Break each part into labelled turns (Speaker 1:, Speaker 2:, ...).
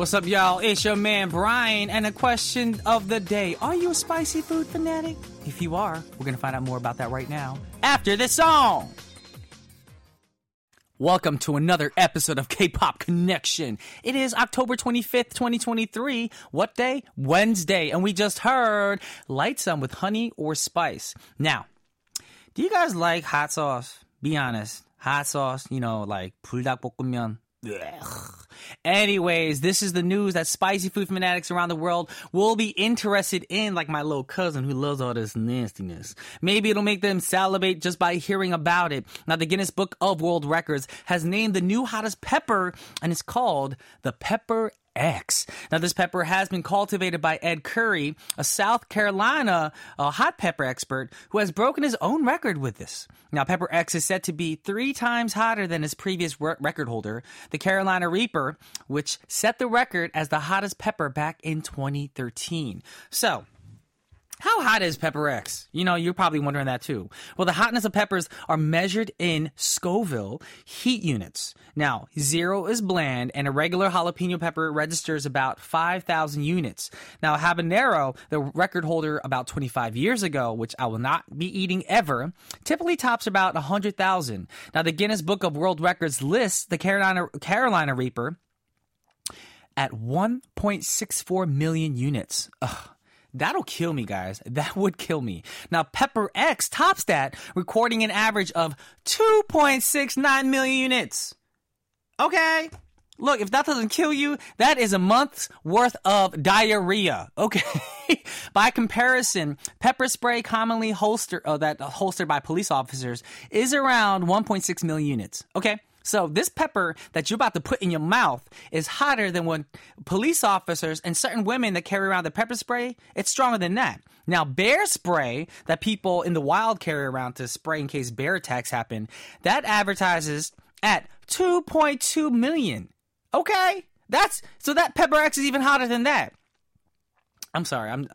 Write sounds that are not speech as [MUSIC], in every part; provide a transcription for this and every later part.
Speaker 1: What's up, y'all? It's your man Brian, and the question of the day Are you a spicy food fanatic? If you are, we're going to find out more about that right now after this song. Welcome to another episode of K Pop Connection. It is October 25th, 2023. What day? Wednesday. And we just heard "LIGHTSUM with Honey or Spice. Now, do you guys like hot sauce? Be honest. Hot sauce, you know, like 불닭볶음면, Ugh. Anyways, this is the news that spicy food fanatics around the world will be interested in, like my little cousin who loves all this nastiness. Maybe it'll make them salivate just by hearing about it. Now, the Guinness Book of World Records has named the new hottest pepper, and it's called the Pepper X. Now, this pepper has been cultivated by Ed Curry, a South Carolina uh, hot pepper expert who has broken his own record with this. Now, Pepper X is said to be three times hotter than his previous re- record holder, the Carolina Reaper, which set the record as the hottest pepper back in 2013. So, how hot is Pepper X? You know, you're probably wondering that too. Well, the hotness of peppers are measured in Scoville heat units. Now, zero is bland, and a regular jalapeno pepper registers about 5,000 units. Now, habanero, the record holder about 25 years ago, which I will not be eating ever, typically tops about 100,000. Now, the Guinness Book of World Records lists the Carolina, Carolina Reaper at 1.64 million units. Ugh. That'll kill me, guys. [LAUGHS] That would kill me. Now, Pepper X tops that, recording an average of 2.69 million units. Okay. Look, if that doesn't kill you, that is a month's worth of diarrhea. [LAUGHS] Okay. by comparison, pepper spray commonly holster uh, that holstered by police officers is around 1.6 million units. Okay. So this pepper that you're about to put in your mouth is hotter than when police officers and certain women that carry around the pepper spray, it's stronger than that. Now, bear spray that people in the wild carry around to spray in case bear attacks happen, that advertises at 2.2 million. Okay? That's so that pepper X is even hotter than that. I'm sorry. I'm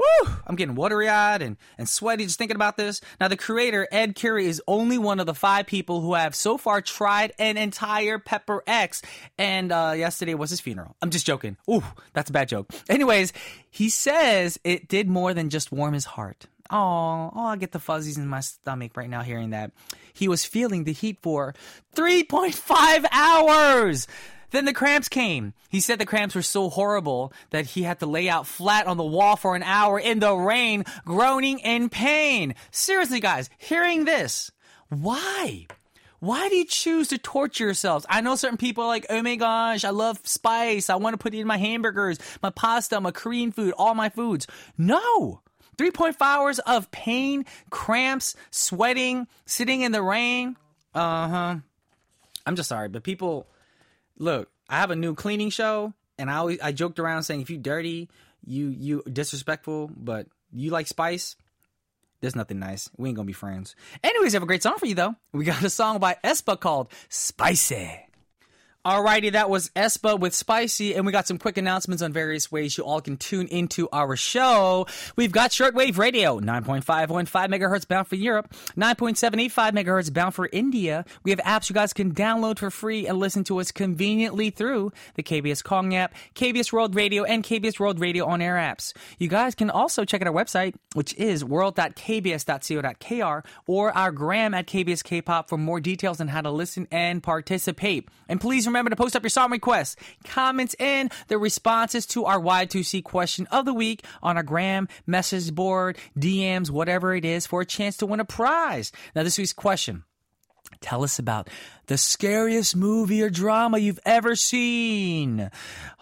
Speaker 1: Woo! I'm getting watery eyed and, and sweaty just thinking about this. Now, the creator, Ed Curry, is only one of the five people who have so far tried an entire Pepper X. And uh, yesterday was his funeral. I'm just joking. Ooh, that's a bad joke. Anyways, he says it did more than just warm his heart. Oh, oh, I get the fuzzies in my stomach right now hearing that. He was feeling the heat for 3.5 hours. Then the cramps came. He said the cramps were so horrible that he had to lay out flat on the wall for an hour in the rain, groaning in pain. Seriously, guys, hearing this, why? Why do you choose to torture yourselves? I know certain people are like, oh my gosh, I love spice. I want to put it in my hamburgers, my pasta, my Korean food, all my foods. No. 3.5 hours of pain, cramps, sweating, sitting in the rain. Uh huh. I'm just sorry, but people look, I have a new cleaning show, and I always I joked around saying if you dirty, you you disrespectful, but you like spice. There's nothing nice. We ain't gonna be friends. Anyways, I have a great song for you though. We got a song by aespa called Spicy. Alrighty, that was aespa with Spicy, and we got some quick announcements on various ways you all can tune into our show. We've got shortwave radio, 9.515 megahertz bound for Europe, 9.785 megahertz bound for India. We have apps you guys can download for free and listen to us conveniently through the KBS Kong app, KBS World Radio, and KBS World Radio on air apps. You guys can also check out our website, which is world.kbs.co.kr, or our gram at KBS Kpop for more details on how to listen and participate. And please remember to post up your song requests, comments, and the responses to our Y2C question of the week on our gram, message board, DMs, whatever it is, for a chance to win a prize. Now, this week's question. Tell us about the scariest movie or drama you've ever seen.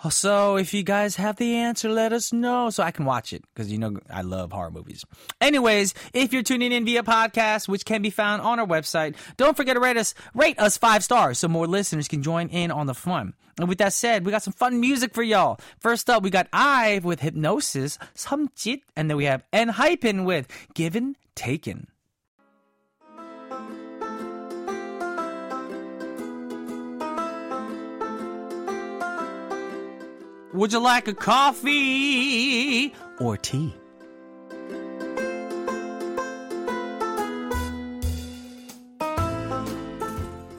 Speaker 1: So, if you guys have the answer, let us know so I can watch it because you know I love horror movies. Anyways, if you're tuning in via podcast, which can be found on our website, don't forget to rate us, rate us five stars so more listeners can join in on the fun. And with that said, we got some fun music for y'all. First up, we got IVE with Hypnosis, Samjit, and then we have Enhypen with Given Taken. Would you like a coffee or tea?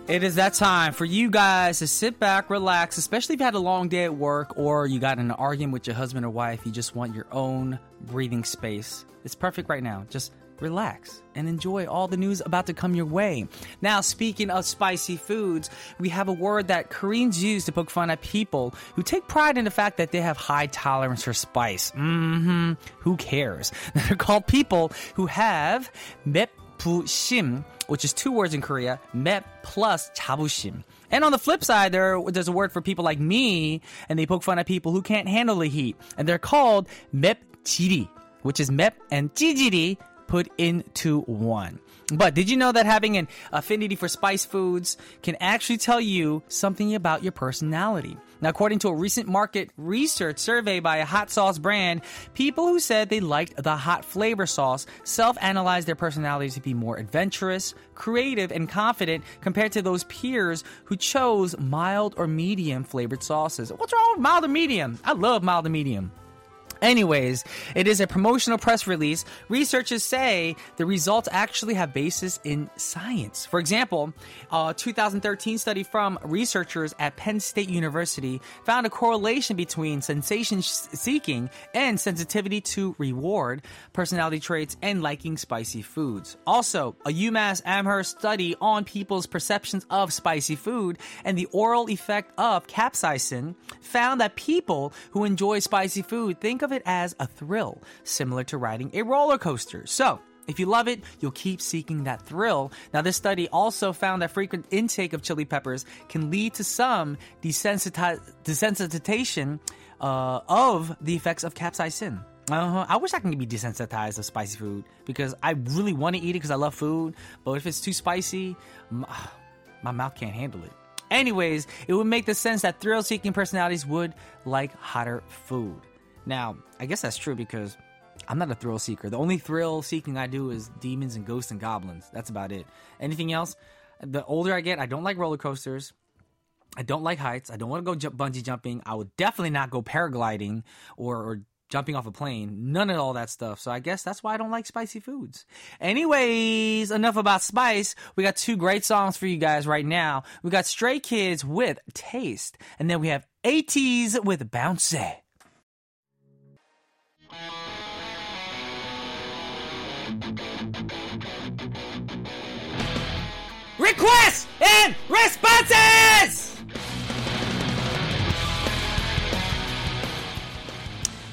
Speaker 1: It is that time for you guys to sit back, relax, especially if you had a long day at work or you got in an argument with your husband or wife. You just want your own breathing space. It's perfect right now. Just relax and enjoy all the news about to come your way. Now, speaking of spicy foods, we have a word that Koreans use to poke fun at people who take pride in the fact that they have high tolerance for spice. Mm-hmm. Who cares? [LAUGHS] They're called people who have 맵부심 which is two words in Korea, 맵 plus 자부심. And on the flip side, there, there's a word for people like me, and they poke fun at people who can't handle the heat. And they're called 맵지리, which is 맵 and 찌질이 put into one. But did you know that having an affinity for spice foods can actually tell you something about your personality? Now, according to a recent market research survey by a hot sauce brand, people who said they liked the hot flavor sauce self analyzed their personalities to be more adventurous, creative, and confident compared to those peers who chose mild or medium flavored sauces. What's wrong with mild or medium? I love mild or medium. Anyways, it is a promotional press release. Researchers say the results actually have basis in science. For example, a 2013 study from researchers at Penn State University found a correlation between sensation seeking and sensitivity to reward, personality traits, and liking spicy foods. Also, a UMass Amherst study on people's perceptions of spicy food and the oral effect of capsaicin found that people who enjoy spicy food think of of it as a thrill, similar to riding a roller coaster. So, if you love it, you'll keep seeking that thrill. Now, this study also found that frequent intake of chili peppers can lead to some desensitization uh, of the effects of capsaicin. Uh-huh. I wish I can be desensitized of spicy food because I really want to eat it because I love food. But if it's too spicy, my, my mouth can't handle it. Anyways, it would make the sense that thrill seeking personalities would like hotter food. Now, I guess that's true because I'm not a thrill seeker. The only thrill seeking I do is demons and ghosts and goblins. That's about it. Anything else? The older I get, I don't like roller coasters. I don't like heights. I don't want to go jump, bungee jumping. I would definitely not go paragliding or, or jumping off a plane. None of all that stuff. So I guess that's why I don't like spicy foods. Anyways, enough about spice. We got two great songs for you guys right now. We got Stray Kids with Taste, and then we have ATEEZ with Bouncy. Requests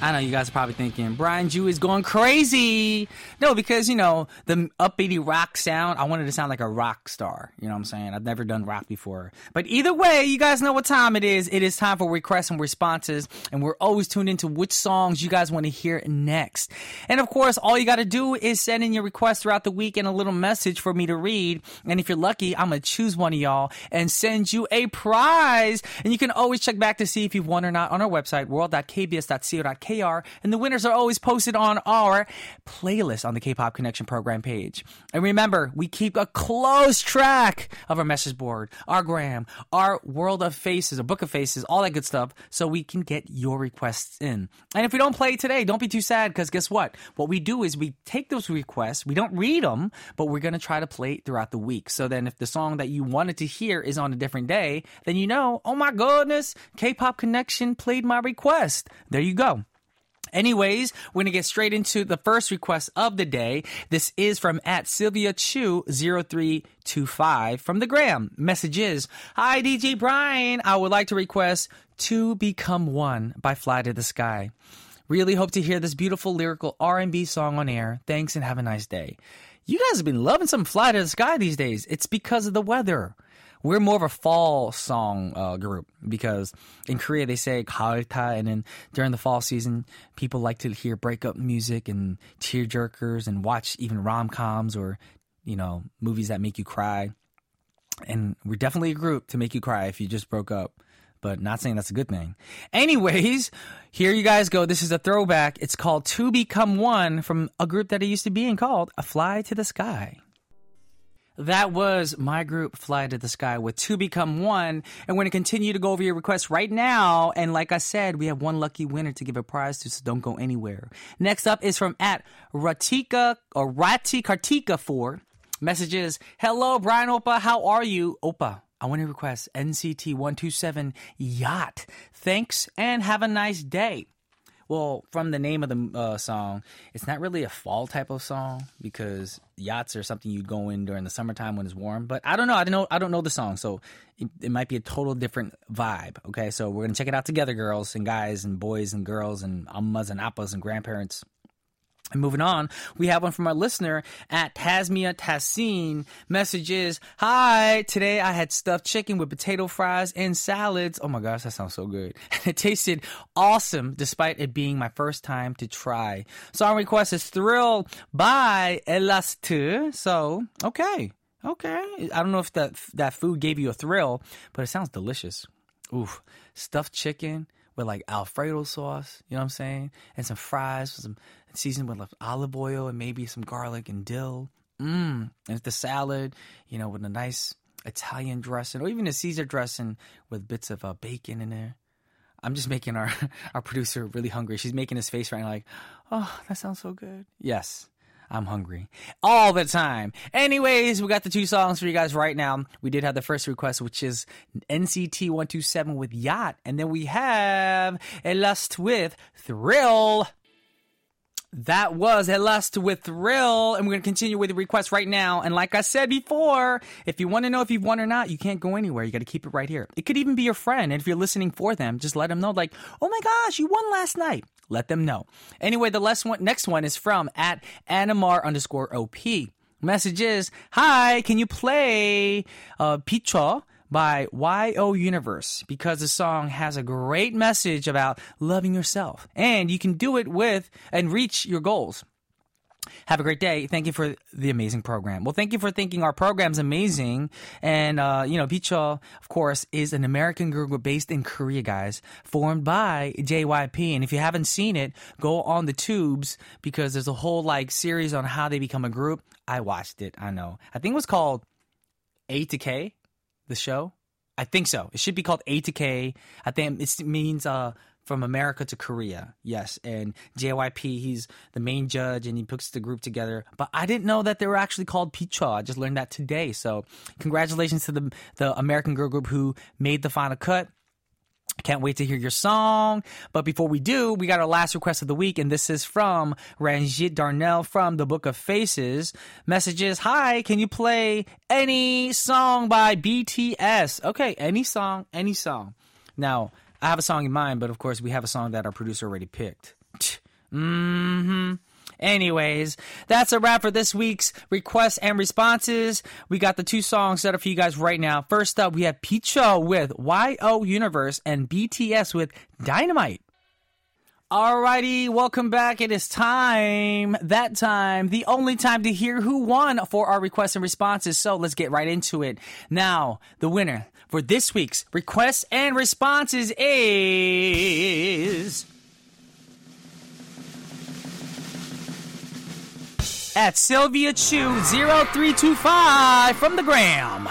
Speaker 1: I know you guys are probably thinking Brian Joo is going crazy. No, because you know the upbeaty rock sound. I wanted to sound like a rock star. You know what I'm saying? I've never done rock before. But either way, you guys know what time it is. It is time for requests and responses, and we're always tuned into which songs you guys want to hear next. And of course, all you got to do is send in your request throughout the week and a little message for me to read. And if you're lucky, I'm gonna choose one of y'all and send you a prize. And you can always check back to see if you've won or not on our website world.kbs.co.kr KR, and the winners are always posted on our playlist on the K-Pop Connection program page. And remember, we keep a close track of our message board, our gram, our world of faces, a book of faces, all that good stuff, so we can get your requests in. And if we don't play today, don't be too sad, because guess what? What we do is we take those requests, we don't read them, but we're going to try to play it throughout the week. So then if the song that you wanted to hear is on a different day, then you know, oh my goodness, K-Pop Connection played my request. There you go. Anyways, we're going to get straight into the first request of the day. This is from at Sylvia Chu 0325 from the Gram. Message is, Hi DJ Brian, I would like to request To Become One by Fly to the Sky. Really hope to hear this beautiful lyrical R&B song on air. Thanks and have a nice day. You guys have been loving some Fly to the Sky these days. It's because of the weather we're more of a fall song uh, group because in Korea they say 가을타, and then during the fall season, people like to hear breakup music and tear jerkers and watch even rom coms or you know movies that make you cry. And we're definitely a group to make you cry if you just broke up but not saying that's a good thing. Anyways, here you guys go. This is a throwback. It's called To Become One from a group that I used to be in called A Fly to the Sky. That was my group, Fly to the Sky, with Two Become One. And we're going to continue to go over your requests right now. And like I said, we have one lucky winner to give a prize to, so don't go anywhere. Next up is from at Ratika or Rati Kartika 4. Messages, hello, Brian Opa, how are you? Opa. I want to request NCT 127 Yacht. Thanks and have a nice day. Well, from the name of the uh, song, it's not really a fall type of song because yachts are something you go in during the summertime when it's warm. But I don't know. I don't know. I don't know the song, so it, it might be a total different vibe. Okay, so we're gonna check it out together, girls and guys and boys and girls and ammas and appas and grandparents. And moving on, we have one from our listener at Tasmia Tassin. Message is, Hi, today I had stuffed chicken with potato fries and salads. Oh my gosh, that sounds so good. [LAUGHS] it tasted awesome despite it being my first time to try. Song request is Thrill by Elastu. So, okay. Okay. I don't know if that, that food gave you a thrill, but it sounds delicious. Oof. Stuffed chicken with like Alfredo sauce, you know what I'm saying? And some fries with some seasoned with olive oil and maybe some garlic and dill. Mmm. And the salad, you know, with a nice Italian dressing or even a Caesar dressing with bits of uh, bacon in there. I'm just making our, [LAUGHS] our producer really hungry. She's making his face right now like, oh, that sounds so good. Yes. I'm hungry all the time. Anyways, we got the two songs for you guys right now. We did have the first request, which is NCT 127 with Yacht. And then we have lust with Thrill. That was a lust with Thrill, and we're going to continue with the request right now. And like I said before, if you want to know if you've won or not, you can't go anywhere. You got to keep it right here. It could even be your friend, and if you're listening for them, just let them know, like, oh my gosh, you won last night. Let them know. Anyway, the last one, next one is from at Animar underscore OP. Message is, hi, can you play uh, VCHA? By YO Universe because the song has a great message about loving yourself and you can do it with and reach your goals. Have a great day. Thank you for the amazing program. Well, thank you for thinking our program's amazing. And, uh, you know, VCHA, of course, is an American group based in Korea, guys, formed by JYP. And if you haven't seen it, go on the tubes because there's a whole, like, series on how they become a group. I watched it. I know. I think it was called A to K the show? I think so. It should be called A to K. I think it means uh, from America to Korea. Yes, and JYP, he's the main judge and he puts the group together. But I didn't know that they were actually called VCHA. I just learned that today. So congratulations to the the American girl group who made the final cut. Can't wait to hear your song. But before we do, we got our last request of the week, and this is from Ranjit Darnell from the Book of Faces. Messages Hi, can you play any song by BTS? Okay, any song, any song. Now, I have a song in mind, but of course, we have a song that our producer already picked. Mm hmm. Anyways, that's a wrap for this week's requests and responses. We got the two songs set up for you guys right now. First up, we have VCHA with YO Universe and BTS with Dynamite. Alrighty, welcome back. It is time, that time, the only time to hear who won for our requests and responses. So let's get right into it. Now, the winner for this week's requests and responses is. At Sylvia Chu 0325 from the gram.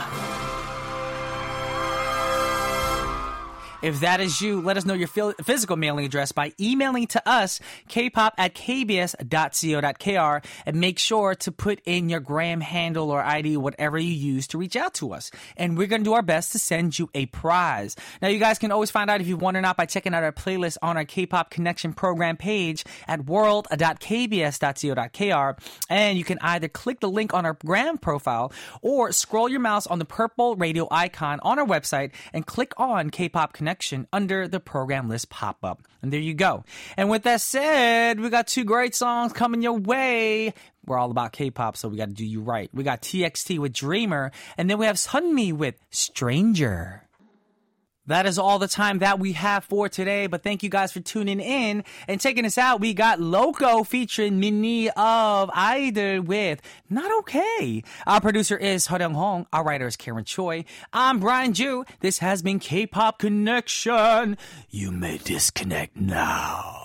Speaker 1: If that is you, let us know your physical mailing address by emailing to us, kpop at kbs.co.kr, and make sure to put in your gram handle or ID, whatever you use to reach out to us. And we're going to do our best to send you a prize. Now, you guys can always find out if you won or not by checking out our playlist on our K-pop connection program page at world.kbs.co.kr. And you can either click the link on our gram profile or scroll your mouse on the purple radio icon on our website and click on K-pop connection under the program list pop up. And there you go. And with that said, we got two great songs coming your way. We're all about K-pop, so we got to do you right. We got TXT with Dreamer, and then we have Sunmi with Stranger. That is all the time that we have for today, but thank you guys for tuning in and taking us out. We got Loco featuring Minnie of Idol with Not Okay. Our producer is Hodong Hong. Our writer is Karen Choi. I'm Brian Joo. This has been K-Pop Connection. You may disconnect now.